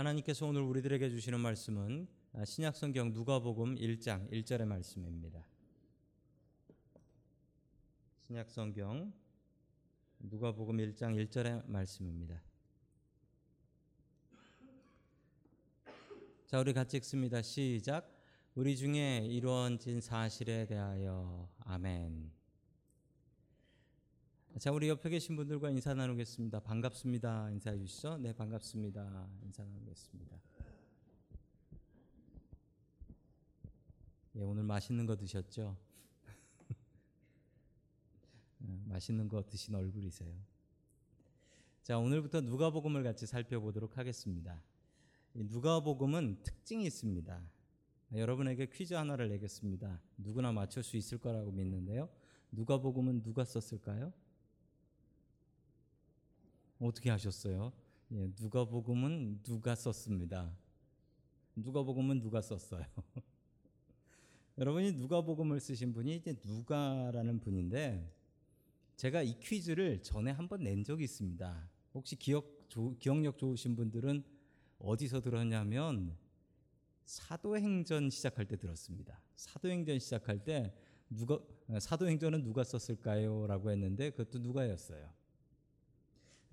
하나님께서 오늘 우리들에게 주시는 말씀은 신약성경 누가복음 1장 1절의 말씀입니다. 신약성경 누가복음 1장 1절의 말씀입니다. 자, 우리 같이 읽습니다. 시작. 우리 중에 이루어진 사실에 대하여 아멘. 자, 우리 옆에 계신 분들과 인사 나누겠습니다. 반갑습니다. 인사해 주시죠. 네, 반갑습니다. 인사 나누겠습니다. 예, 오늘 맛있는 거 드셨죠? 어, 맛있는 거 드신 얼굴이세요. 자, 오늘부터 누가복음을 같이 살펴보도록 하겠습니다. 누가복음은 특징이 있습니다. 여러분에게 퀴즈 하나를 내겠습니다. 누구나 맞출 수 있을 거라고 믿는데요. 누가복음은 누가 썼을까요? 어떻게 하셨어요? 예, 누가복음은 누가 썼습니다. 누가복음은 누가 썼어요? 여러분이 누가복음을 쓰신 분이 이제 누가라는 분인데 제가 이 퀴즈를 전에 한번 낸 적이 있습니다. 혹시 기억 조, 기억력 좋으신 분들은 어디서 들었냐면 사도행전 시작할 때 들었습니다. 사도행전 시작할 때 누가 사도행전은 누가 썼을까요?라고 했는데 그것도 누가였어요.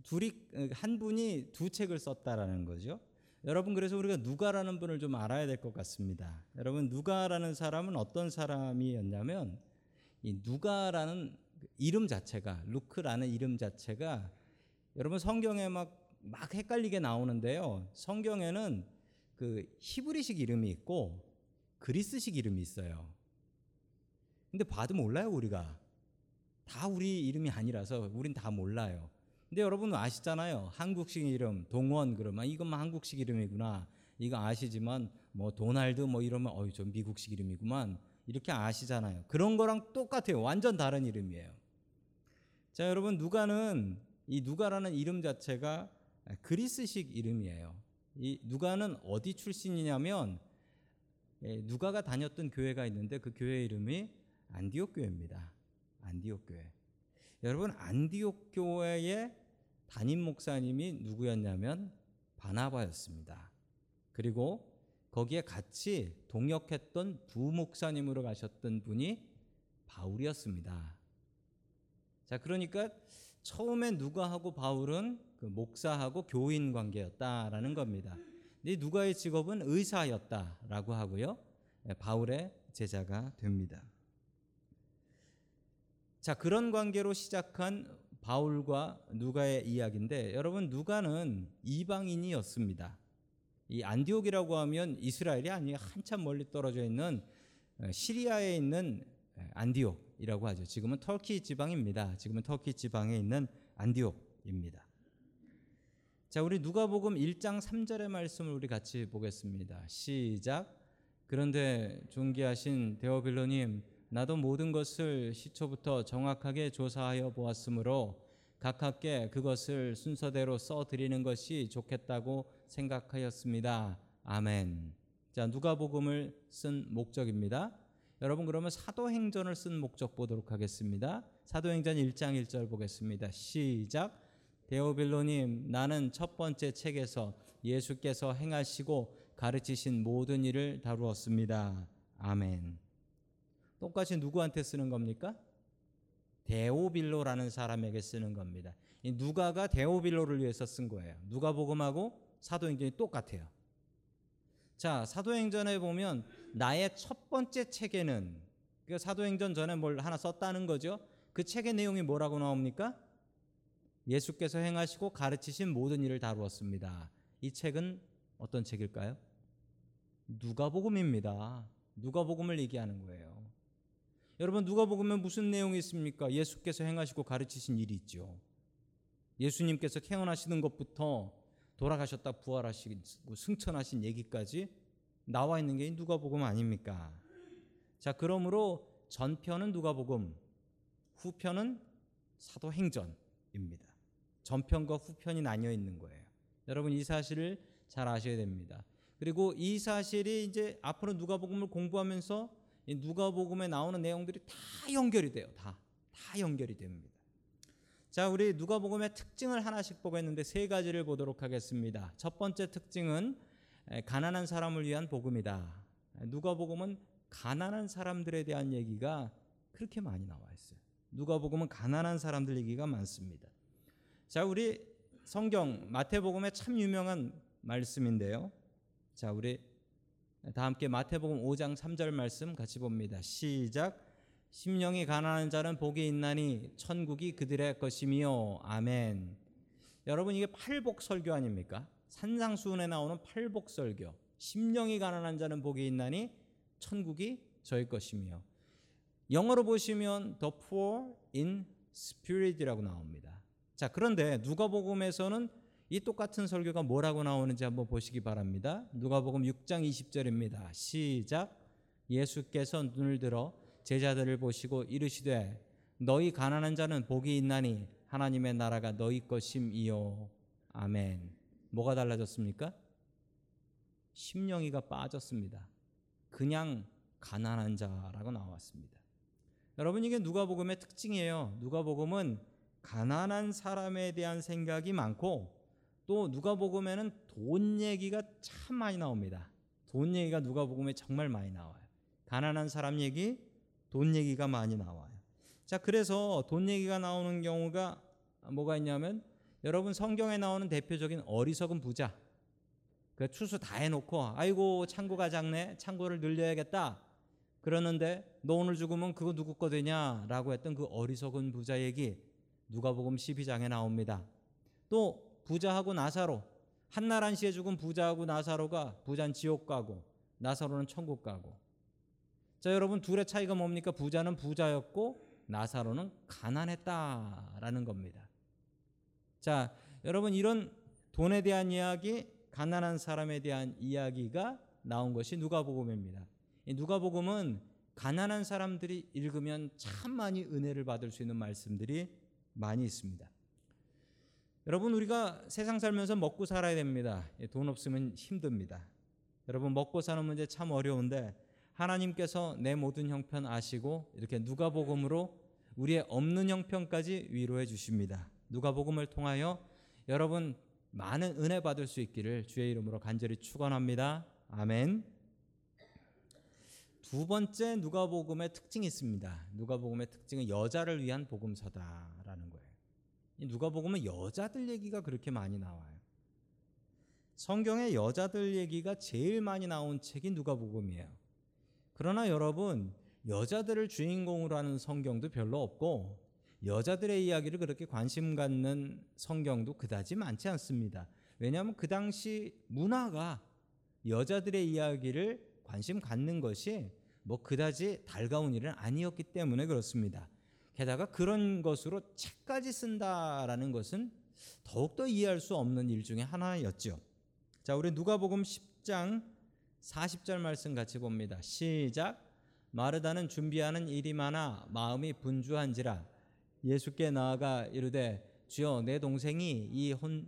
둘이 한 분이 두 책을 썼다라는 거죠. 여러분 그래서 우리가 누가라는 분을 좀 알아야 될 것 같습니다. 여러분 누가라는 사람은 어떤 사람이었냐면 이 누가라는 이름 자체가 루크라는 이름 자체가 여러분 성경에 막 막 헷갈리게 나오는데요. 성경에는 그 히브리식 이름이 있고 그리스식 이름이 있어요. 근데 봐도 몰라요 우리가 다 우리 이름이 아니라서 우린 다 몰라요. 근데 여러분 아시잖아요. 한국식 이름 동원 그러면 이것만 한국식 이름이구나. 이거 아시지만 뭐 도날드 뭐 이러면 어이 좀 미국식 이름이구만. 이렇게 아시잖아요. 그런 거랑 똑같아요. 완전 다른 이름이에요. 자, 여러분 누가는 이 누가라는 이름 자체가 그리스식 이름이에요. 이 누가는 어디 출신이냐면 예, 누가가 다녔던 교회가 있는데 그 교회 이름이 안디옥 교회입니다. 안디옥 교회. 여러분 안디옥 교회의 담임 목사님이 누구였냐면 바나바였습니다. 그리고 거기에 같이 동역했던 부목사님으로 가셨던 분이 바울이었습니다. 자, 그러니까 처음에 누가하고 바울은 그 목사하고 교인 관계였다라는 겁니다. 근데 누가의 직업은 의사였다라고 하고요. 예, 바울의 제자가 됩니다. 자, 그런 관계로 시작한 바울과 누가의 이야기인데 여러분 누가는 이방인이었습니다. 이 안디옥이라고 하면 이스라엘이 아니에요. 한참 멀리 떨어져 있는 어, 시리아에 있는 안디옥이라고 하죠. 지금은 터키 지방입니다. 지금은 터키 지방에 있는 안디옥입니다. 자, 우리 누가복음 1장 3절의 말씀을 우리 같이 보겠습니다. 시작. 그런데 존귀하신 데오빌로님 나도 모든 것을 시초부터 정확하게 조사하여 보았으므로 각하께 그것을 순서대로 써 드리는 것이 좋겠다고 생각하였습니다. 아멘. 자, 누가복음을 쓴 목적입니다. 여러분 그러면 사도행전을 쓴 목적 보도록 하겠습니다. 사도행전 1장 1절 보겠습니다. 시작. 데오빌로님, 나는 첫 번째 책에서 예수께서 행하시고 가르치신 모든 일을 다루었습니다. 아멘. 똑같이 누구한테 쓰는 겁니까? 데오빌로라는 사람에게 쓰는 겁니다. 이 누가가 데오빌로를 위해서 쓴 거예요. 누가복음하고 사도행전이 똑같아요. 자, 사도행전에 보면 나의 첫 번째 책에는 그 사도행전 전에 뭘 하나 썼다는 거죠. 그 책의 내용이 뭐라고 나옵니까? 예수께서 행하시고 가르치신 모든 일을 다루었습니다. 이 책은 어떤 책일까요? 누가복음입니다. 누가복음을 얘기하는 거예요. 여러분 누가복음에 무슨 내용이 있습니까? 예수께서 행하시고 가르치신 일이 있죠. 예수님께서 태어나시는 것부터 돌아가셨다 부활하시고 승천하신 얘기까지 나와 있는 게 누가복음 아닙니까? 자, 그러므로 전편은 누가복음, 후편은 사도행전입니다. 전편과 후편이 나뉘어 있는 거예요. 여러분 이 사실을 잘 아셔야 됩니다. 그리고 이 사실이 이제 앞으로 누가복음을 공부하면서 누가복음에 나오는 내용들이 다 연결이 돼요. 다. 다 연결이 됩니다. 자, 우리 누가복음의 특징을 하나씩 보겠는데 세 가지를 보도록 하겠습니다. 첫 번째 특징은 에, 가난한 사람을 위한 복음이다. 누가복음은 가난한 사람들에 대한 얘기가 그렇게 많이 나와 있어요. 누가복음은 가난한 사람들 얘기가 많습니다. 자, 우리 성경 마태복음에 참 유명한 말씀인데요. 자, 우리 다 함께 마태복음 5장 3절 말씀 같이 봅니다. 시작. 심령이 가난한 자는 복이 있나니 천국이 그들의 것이미요. 아멘. 여러분 이게 팔복 설교 아닙니까? 산상수훈에 나오는 팔복 설교. 심령이 가난한 자는 복이 있나니 천국이 저희 것이며. 영어로 보시면 the poor in spirit이라고 나옵니다. 자, 그런데 누가복음에서는 이 똑같은 설교가 뭐라고 나오는지 한번 보시기 바랍니다. 누가복음 6장 20절입니다. 시작. 예수께서 눈을 들어 제자들을 보시고 이르시되 너희 가난한 자는 복이 있나니 하나님의 나라가 너희 것임이요. 아멘. 뭐가 달라졌습니까? 심령이가 빠졌습니다. 그냥 가난한 자라고 나왔습니다. 여러분 이게 누가복음의 특징이에요. 누가복음은 가난한 사람에 대한 생각이 많고 또 누가복음에는 돈 얘기가 참 많이 나옵니다. 돈 얘기가 누가복음에 정말 많이 나와요. 가난한 사람 얘기, 돈 얘기가 많이 나와요. 자, 그래서 돈 얘기가 나오는 경우가 뭐가 있냐면 여러분 성경에 나오는 대표적인 어리석은 부자. 그 추수 다 해놓고 아이고 창고가 작네, 창고를 늘려야겠다. 그러는데 너 오늘 죽으면 그거 누구 거 되냐라고 했던 그 어리석은 부자 얘기 누가복음 12장에 나옵니다. 또 부자하고 나사로 한나란 씨에 죽은 부자하고 나사로가 부자는 지옥 가고 나사로는 천국 가고. 자 여러분 둘의 차이가 뭡니까? 부자는 부자였고 나사로는 가난했다라는 겁니다. 자 여러분 이런 돈에 대한 이야기 가난한 사람에 대한 이야기가 나온 것이 누가복음입니다. 이 누가복음은 가난한 사람들이 읽으면 참 많이 은혜를 받을 수 있는 말씀들이 많이 있습니다 여러분 우리가 세상 살면서 먹고 살아야 됩니다. 예, 돈 없으면 힘듭니다. 여러분 먹고 사는 문제 참 어려운데 하나님께서 내 모든 형편 아시고 이렇게 누가복음으로 우리의 없는 형편까지 위로해 주십니다. 누가복음을 통하여 여러분 많은 은혜 받을 수 있기를 주의 이름으로 간절히 축원합니다. 아멘. 두 번째 누가복음의 특징이 있습니다. 누가복음의 특징은 여자를 위한 복음서다라는 거예요. 누가복음은 여자들 얘기가 그렇게 많이 나와요. 성경에 여자들 얘기가 제일 많이 나온 책이 누가복음이에요. 그러나 여러분 여자들을 주인공으로 하는 성경도 별로 없고 여자들의 이야기를 그렇게 관심 갖는 성경도 그다지 많지 않습니다. 왜냐하면 그 당시 문화가 여자들의 이야기를 관심 갖는 것이 뭐 그다지 달가운 일은 아니었기 때문에 그렇습니다. 게다가 그런 것으로 책까지 쓴다라는 것은 더욱더 이해할 수 없는 일 중에 하나였죠. 자, 우리 누가복음 10장 40절 말씀 같이 봅니다. 시작. 마르다는 준비하는 일이 많아 마음이 분주한지라 예수께 나아가 이르되 주여 내 동생이 이혼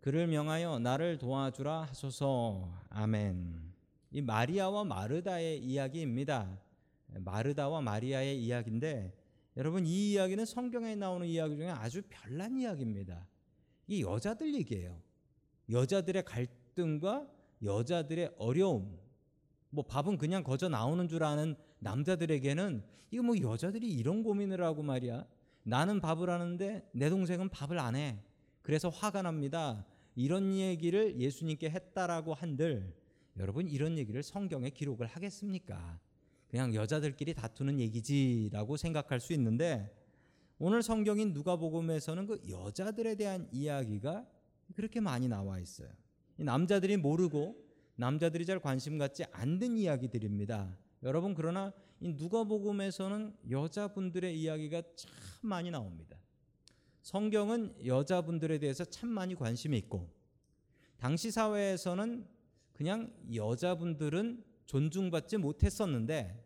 그를 명하여 나를 도와주라 하소서. 아멘. 이 마리아와 마르다의 이야기입니다. 마르다와 마리아의 이야기인데 여러분 이 이야기는 성경에 나오는 이야기 중에 아주 별난 이야기입니다. 이 여자들 얘기예요. 여자들의 갈등과 여자들의 어려움. 뭐 밥은 그냥 거저 나오는 줄 아는 남자들에게는 이거 뭐 여자들이 이런 고민을 하고 말이야. 나는 밥을 하는데 내 동생은 밥을 안 해. 그래서 화가 납니다. 이런 얘기를 예수님께 했다라고 한들 여러분 이런 얘기를 성경에 기록을 하겠습니까? 그냥 여자들끼리 다투는 얘기지라고 생각할 수 있는데 오늘 성경인 누가복음에서는 그 여자들에 대한 이야기가 그렇게 많이 나와 있어요. 남자들이 모르고 남자들이 잘 관심 갖지 않는 이야기들입니다. 여러분 그러나 이 누가복음에서는 여자분들의 이야기가 참 많이 나옵니다. 성경은 여자분들에 대해서 참 많이 관심이 있고 당시 사회에서는 그냥 여자분들은 존중받지 못했었는데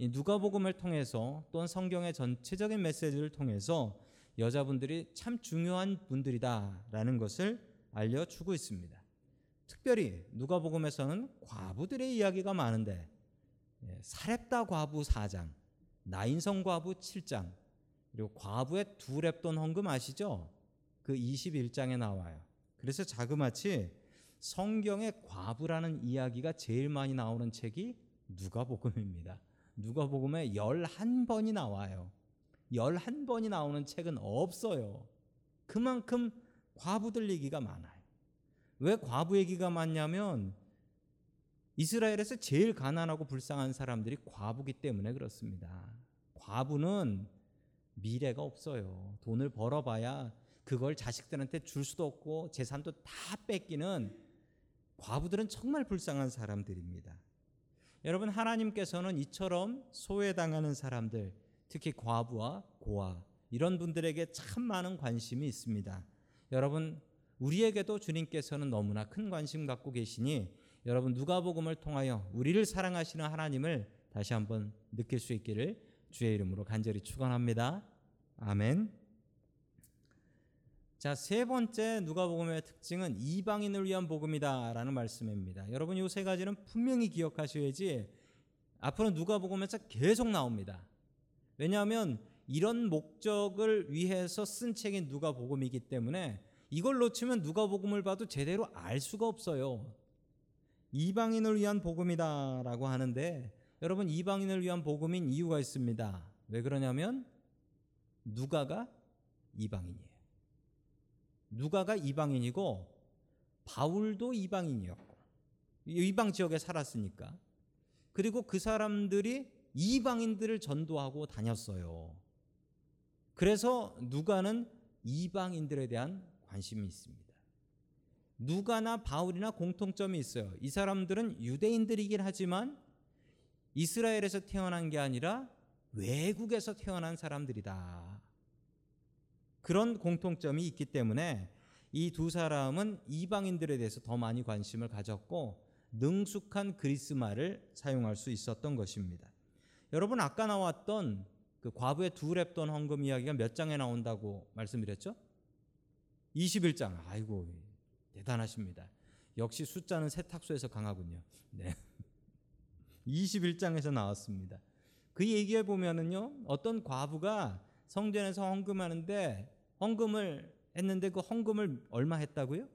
누가복음을 통해서 또한 성경의 전체적인 메시지를 통해서 여자분들이 참 중요한 분들이다라는 것을 알려주고 있습니다. 특별히 누가복음에서는 과부들의 이야기가 많은데 예, 사렙다 과부 4장 나인성 과부 7장 그리고 과부의 두 랩돈 헌금 아시죠? 그 21장에 나와요. 그래서 자그마치 성경에 과부라는 이야기가 제일 많이 나오는 책이 누가복음입니다. 누가복음에 11번이 나와요. 11번이 나오는 책은 없어요. 그만큼 과부들 얘기가 많아요. 왜 과부 얘기가 많냐면 이스라엘에서 제일 가난하고 불쌍한 사람들이 과부기 때문에 그렇습니다. 과부는 미래가 없어요. 돈을 벌어봐야 그걸 자식들한테 줄 수도 없고 재산도 다 뺏기는 과부들은 정말 불쌍한 사람들입니다. 여러분 하나님께서는 이처럼 소외당하는 사람들, 특히 과부와 고아 이런 분들에게 참 많은 관심이 있습니다. 여러분 우리에게도 주님께서는 너무나 큰 관심 갖고 계시니 여러분 누가복음을 통하여 우리를 사랑하시는 하나님을 다시 한번 느낄 수 있기를 주의 이름으로 간절히 축원합니다. 아멘. 자, 세 번째 누가복음의 특징은 이방인을 위한 복음이다라는 말씀입니다. 여러분 이세 가지는 분명히 기억하셔야지 앞으로 누가복음에서 계속 나옵니다. 왜냐하면 이런 목적을 위해서 쓴 책이 누가복음이기 때문에 이걸 놓치면 누가복음을 봐도 제대로 알 수가 없어요. 이방인을 위한 복음이다라고 하는데 여러분 이방인을 위한 복음인 이유가 있습니다. 왜 그러냐면 누가가 이방인이에요. 누가가 이방인이고 바울도 이방인이었고 이방 지역에 살았으니까 그리고 그 사람들이 이방인들을 전도하고 다녔어요. 그래서 누가는 이방인들에 대한 관심이 있습니다. 누가나 바울이나 공통점이 있어요. 이 사람들은 유대인들이긴 하지만 이스라엘에서 태어난 게 아니라 외국에서 태어난 사람들이다. 그런 공통점이 있기 때문에 이 두 사람은 이방인들에 대해서 더 많이 관심을 가졌고 능숙한 그리스 말을 사용할 수 있었던 것입니다. 여러분 아까 나왔던 그 과부의 두 랩돈 헌금 이야기가 몇 장에 나온다고 말씀드렸죠? 21장. 아이고 대단하십니다. 역시 숫자는 세탁소에서 강하군요. 네. 21장에서 나왔습니다. 그 얘기해 보면은요. 어떤 과부가 성전에서 헌금하는데 헌금을 했는데 그 헌금을 얼마 했다고요?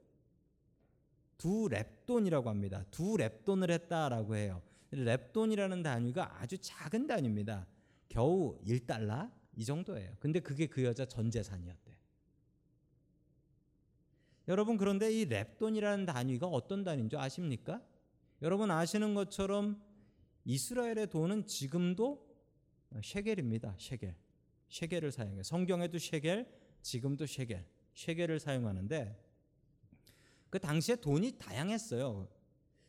두 랩돈이라고 합니다. 두 랩돈을 했다라고 해요. 랩돈이라는 단위가 아주 작은 단위입니다. 겨우 1달러 이 정도예요. 근데 그게 그 여자 전 재산이었대. 여러분 그런데 이 랩돈이라는 단위가 어떤 단위인 줄 아십니까? 여러분 아시는 것처럼 이스라엘의 돈은 지금도 셰겔입니다. 셰겔. 셰겔을 사용해. 성경에도 셰겔, 지금도 셰겔. 셰겔을 사용하는데 그 당시에 돈이 다양했어요.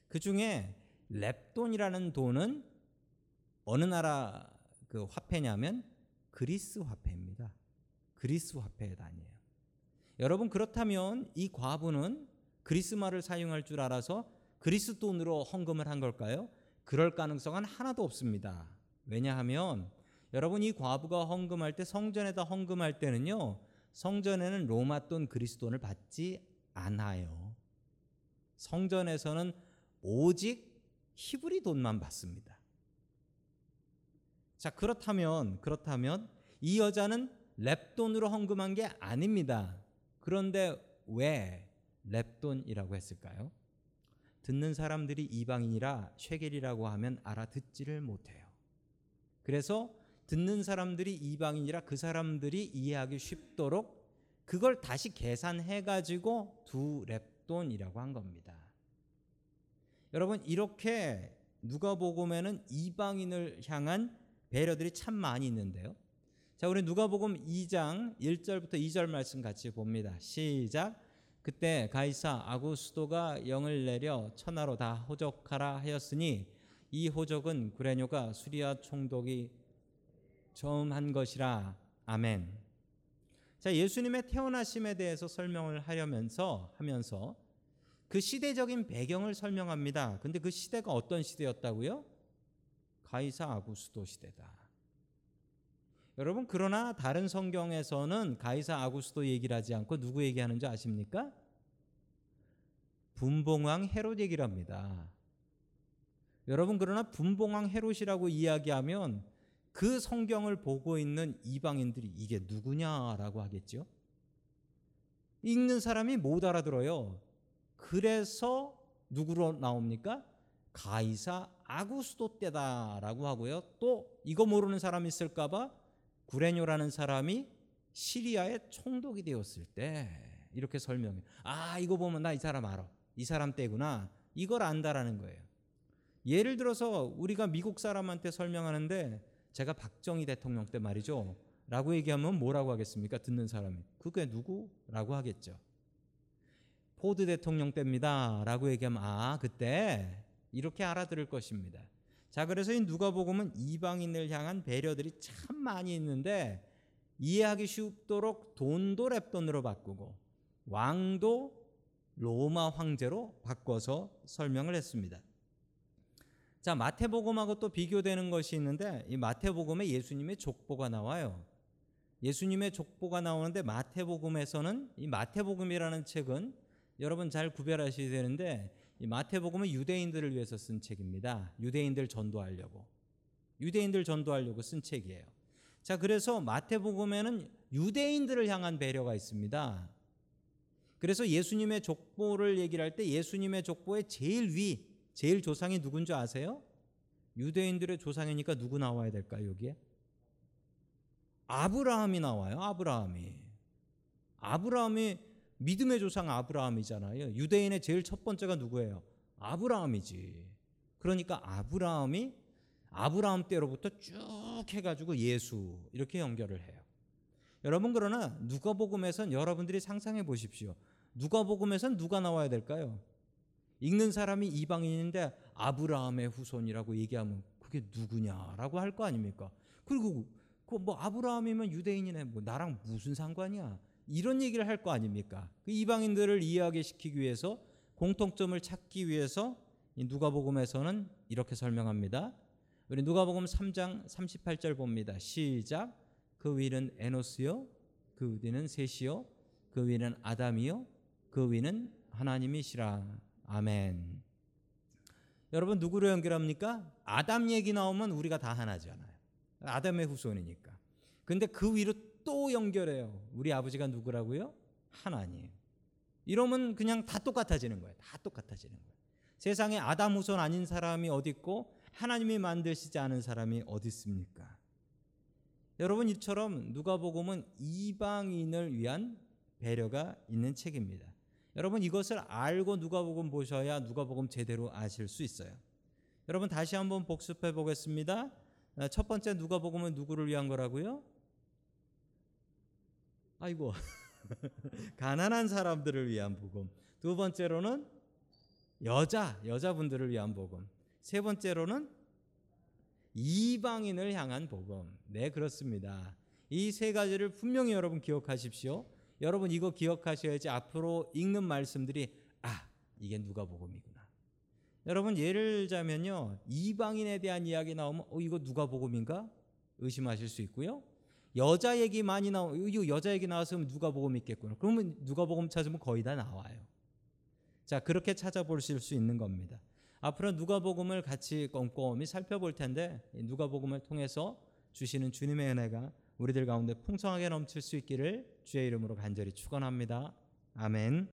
그 중에 랩돈이라는 돈은 어느 나라 그 화폐냐면 그리스 화폐입니다. 그리스 화폐의 단위예요. 여러분 그렇다면 이 과부는 그리스 말을 사용할 줄 알아서 그리스 돈으로 헌금을 한 걸까요? 그럴 가능성은 하나도 없습니다. 왜냐하면 여러분 이 과부가 헌금할 때 성전에다 헌금할 때는요. 성전에는 로마 돈 그리스 돈을 받지 않아요. 성전에서는 오직 히브리 돈만 받습니다. 자, 그렇다면 그렇다면 이 여자는 랩돈으로 헌금한 게 아닙니다. 그런데 왜 랩돈이라고 했을까요? 듣는 사람들이 이방인이라 쉐겔이라고 하면 알아듣지를 못해요. 그래서 듣는 사람들이 이방인이라 그 사람들이 이해하기 쉽도록 그걸 다시 계산해 가지고 두 랩돈이라고 한 겁니다. 여러분 이렇게 누가복음에는 이방인을 향한 배려들이 참 많이 있는데요. 자, 우리 누가복음 2장 1절부터 2절 말씀 같이 봅니다. 시작. 그때 가이사 아구스도가 영을 내려 천하로 다 호적하라 하였으니 이 호적은 구레뇨가 수리아 총독이 처음 한 것이라. 아멘. 자, 예수님의 태어나심에 대해서 설명을 하려면서 하면서 그 시대적인 배경을 설명합니다. 근데 그 시대가 어떤 시대였다고요? 가이사 아구스도 시대다. 여러분 그러나 다른 성경에서는 가이사 아구스도 얘기를 하지 않고 누구 얘기하는 줄 아십니까? 분봉왕 헤롯 얘기를 합니다. 여러분 그러나 분봉왕 헤롯이라고 이야기하면 그 성경을 보고 있는 이방인들이 이게 누구냐라고 하겠죠. 읽는 사람이 못 알아들어요. 그래서 누구로 나옵니까? 가이사 아구스도 때다라고 하고요. 또 이거 모르는 사람 있을까봐 구레뇨라는 사람이 시리아의 총독이 되었을 때 이렇게 설명해. 아 이거 보면 나 이 사람 알아. 이 사람 때구나. 이걸 안다라는 거예요. 예를 들어서 우리가 미국 사람한테 설명하는데 제가 박정희 대통령 때 말이죠. 라고 얘기하면 뭐라고 하겠습니까? 듣는 사람이. 그게 누구? 라고 하겠죠. 포드 대통령 때입니다. 라고 얘기하면 아, 그때 이렇게 알아들을 것입니다. 자, 그래서 이 누가복음은 이방인을 향한 배려들이 참 많이 있는데 이해하기 쉽도록 돈도 렙돈으로 바꾸고 왕도 로마 황제로 바꿔서 설명을 했습니다. 자, 마태복음하고 또 비교되는 것이 있는데 이 마태복음에 예수님의 족보가 나와요. 예수님의 족보가 나오는데 마태복음에서는 이 마태복음이라는 책은 여러분 잘 구별하셔야 되는데 이 마태복음은 유대인들을 위해서 쓴 책입니다. 유대인들 전도하려고. 유대인들 전도하려고 쓴 책이에요. 자, 그래서 마태복음에는 유대인들을 향한 배려가 있습니다. 그래서 예수님의 족보를 얘기를 할 때 예수님의 족보의 제일 위, 제일 조상이 누군지 아세요? 유대인들의 조상이니까 누구 나와야 될까요, 여기에? 아브라함이 나와요. 아브라함이. 아브라함이 믿음의 조상 아브라함이잖아요. 유대인의 제일 첫 번째가 누구예요? 아브라함이지. 그러니까 아브라함이 아브라함 때로부터 쭉 해가지고 예수 이렇게 연결을 해요. 여러분 그러나 누가복음에선 여러분들이 상상해 보십시오. 누가복음에선 누가 나와야 될까요? 읽는 사람이 이방인인데 아브라함의 후손이라고 얘기하면 그게 누구냐라고 할 거 아닙니까? 그리고 그 뭐 아브라함이면 유대인이네 뭐 나랑 무슨 상관이야? 이런 얘기를 할 거 아닙니까? 그 이방인들을 이해하게 시키기 위해서 공통점을 찾기 위해서 누가복음에서는 이렇게 설명합니다. 우리 누가복음 3장 38절 봅니다. 시작. 그 위는 에노스요, 그 위는 셋이요, 그 위는 아담이요, 그 위는 하나님이시라. 아멘. 여러분 누구로 연결합니까? 아담 얘기 나오면 우리가 다 하나잖아요. 아담의 후손이니까. 근데 그 위로 또 연결해요. 우리 아버지가 누구라고요? 하나님. 이러면 그냥 다 똑같아지는 거예요. 다 똑같아지는 거예요. 세상에 아담 후손 아닌 사람이 어디 있고 하나님이 만드시지 않은 사람이 어디 있습니까? 여러분 이처럼 누가복음은 이방인을 위한 배려가 있는 책입니다. 여러분 이것을 알고 누가복음 보셔야 누가복음 제대로 아실 수 있어요. 여러분 다시 한번 복습해 보겠습니다. 첫 번째 누가복음은 누구를 위한 거라고요? 아이고 가난한 사람들을 위한 복음. 두 번째로는 여자 여자분들을 위한 복음. 세 번째로는 이방인을 향한 복음. 네 그렇습니다. 이 세 가지를 분명히 여러분 기억하십시오. 여러분 이거 기억하셔야지 앞으로 읽는 말씀들이 아 이게 누가복음이구나. 여러분 예를 들자면요 이방인에 대한 이야기 나오면 어 이거 누가복음인가 의심하실 수 있고요. 여자 얘기 많이 나오 이거 여자 얘기 나왔으면 누가복음 있겠구나. 그러면 누가복음 찾으면 거의 다 나와요. 자 그렇게 찾아보실 수 있는 겁니다. 앞으로 누가복음을 같이 꼼꼼히 살펴볼 텐데 누가복음을 통해서 주시는 주님의 은혜가 우리들 가운데 풍성하게 넘칠 수 있기를 주의 이름으로 간절히 축원합니다. 아멘.